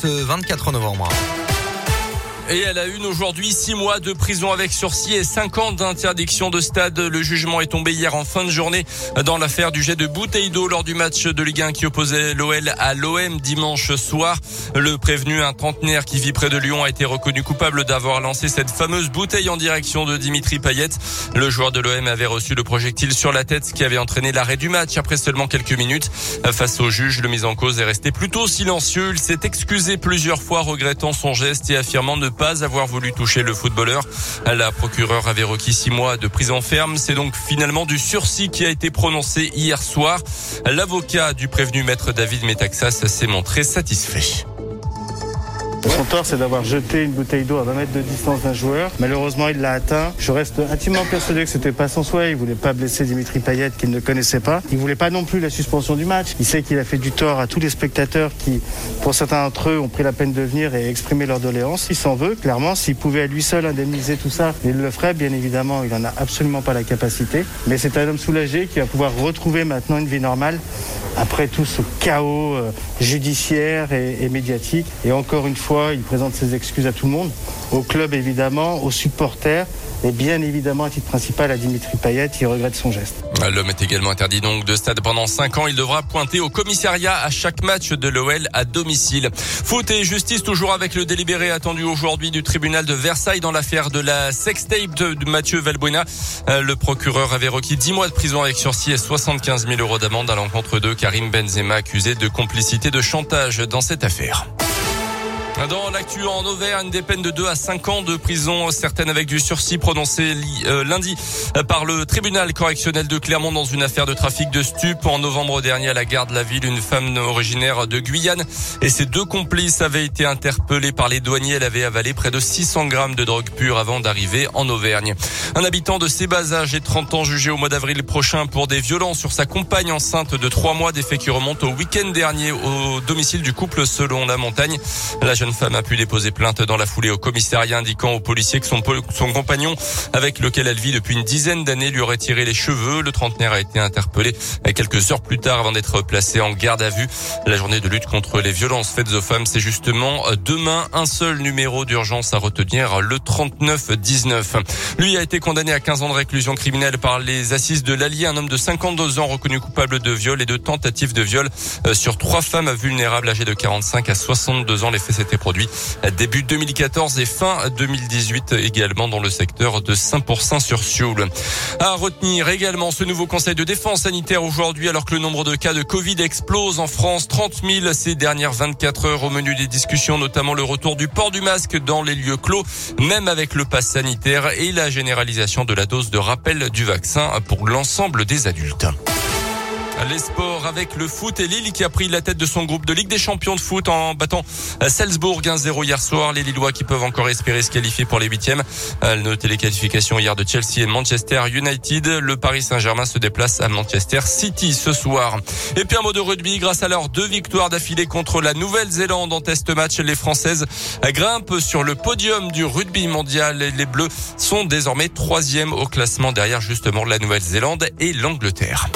ce 24 novembre. Et elle a une aujourd'hui, six mois de prison avec sursis et cinq ans d'interdiction de stade. Le jugement est tombé hier en fin de journée dans l'affaire du jet de bouteille d'eau lors du match de Ligue 1 qui opposait l'OL à l'OM dimanche soir. Le prévenu, un trentenaire qui vit près de Lyon, a été reconnu coupable d'avoir lancé cette fameuse bouteille en direction de Dimitri Payet. Le joueur de l'OM avait reçu le projectile sur la tête qui avait entraîné l'arrêt du match après seulement quelques minutes. Face au juge, le mis en cause est resté plutôt silencieux. Il s'est excusé plusieurs fois regrettant son geste et affirmant ne pas avoir voulu toucher le footballeur. La procureure avait requis six mois de prison ferme. C'est donc finalement du sursis qui a été prononcé hier soir. L'avocat du prévenu maître David Metaxas s'est montré satisfait. Son tort, c'est d'avoir jeté une bouteille d'eau à 20 mètres de distance d'un joueur. Malheureusement, il l'a atteint. Je reste intimement persuadé que c'était pas son souhait. Il voulait pas blesser Dimitri Payet, qu'il ne connaissait pas. Il voulait pas non plus la suspension du match. Il sait qu'il a fait du tort à tous les spectateurs qui, pour certains d'entre eux, ont pris la peine de venir et exprimer leur doléance. Il s'en veut, clairement. S'il pouvait à lui seul indemniser tout ça, il le ferait, bien évidemment. Il en a absolument pas la capacité. Mais c'est un homme soulagé qui va pouvoir retrouver maintenant une vie normale après tout ce chaos euh, judiciaire et, médiatique. Et encore une fois, il présente ses excuses à tout le monde, au club évidemment, aux supporters et bien évidemment à titre principal à Dimitri Payet, il regrette son geste. L'homme est également interdit donc de stade pendant 5 ans. Il devra pointer au commissariat à chaque match de l'OL à domicile. Foot et justice toujours avec le délibéré attendu aujourd'hui du tribunal de Versailles dans l'affaire de la sextape de Mathieu Valbuena. Euh, le procureur avait requis 10 mois de prison avec sursis et 75 000 euros d'amende à l'encontre de Karim Benzema accusé de complicité de chantage dans cette affaire. Dans l'actu en Auvergne, des peines de 2 à 5 ans de prison, certaines avec du sursis prononcé euh, lundi euh, par le tribunal correctionnel de Clermont dans une affaire de trafic de stupes. En novembre dernier, à la gare de la ville, une femme originaire de Guyane et ses deux complices avaient été interpellés par les douaniers. Elle avait avalé près de 600 grammes de drogue pure avant d'arriver en Auvergne. Un habitant de Sébazages et 30 ans jugé au mois d'avril prochain pour des violences sur sa compagne enceinte de 3 mois, des faits qui remontent au week-end dernier au domicile du couple selon la montagne. La jeune femme a pu déposer plainte dans la foulée au commissariat indiquant aux policiers que son, son compagnon avec lequel elle vit depuis une dizaine d'années lui aurait tiré les cheveux. Le trentenaire a été interpellé quelques heures plus tard avant d'être placé en garde à vue. La journée de lutte contre les violences faites aux femmes, c'est justement demain un seul numéro d'urgence à retenir, le 3919. Lui a été condamné à 15 ans de réclusion criminelle par les assises de l'Allier, un homme de 52 ans reconnu coupable de viol et de tentative de viol euh, sur trois femmes vulnérables âgées de 45 à 62 ans. Les faits s'étaient produit début 2014 et fin 2018 également dans le secteur de Saint-Pourçain sur Sioule. À retenir également ce nouveau conseil de défense sanitaire aujourd'hui alors que le nombre de cas de Covid explose en France. 30 000 ces dernières 24 heures au menu des discussions, notamment le retour du port du masque dans les lieux clos, même avec le pass sanitaire et la généralisation de la dose de rappel du vaccin pour l'ensemble des adultes. Les sports avec le foot et Lille qui a pris la tête de son groupe de Ligue des Champions de foot en battant Salzbourg 1-0 hier soir. Les Lillois qui peuvent encore espérer se qualifier pour les huitièmes. Noter les qualifications hier de Chelsea et Manchester United. Le Paris Saint-Germain se déplace à Manchester City ce soir. Et puis un mot de rugby. Grâce à leurs deux victoires d'affilée contre la Nouvelle-Zélande en test match, les Françaises grimpent sur le podium du rugby mondial. Les Bleus sont désormais troisième au classement derrière justement la Nouvelle-Zélande et l'Angleterre.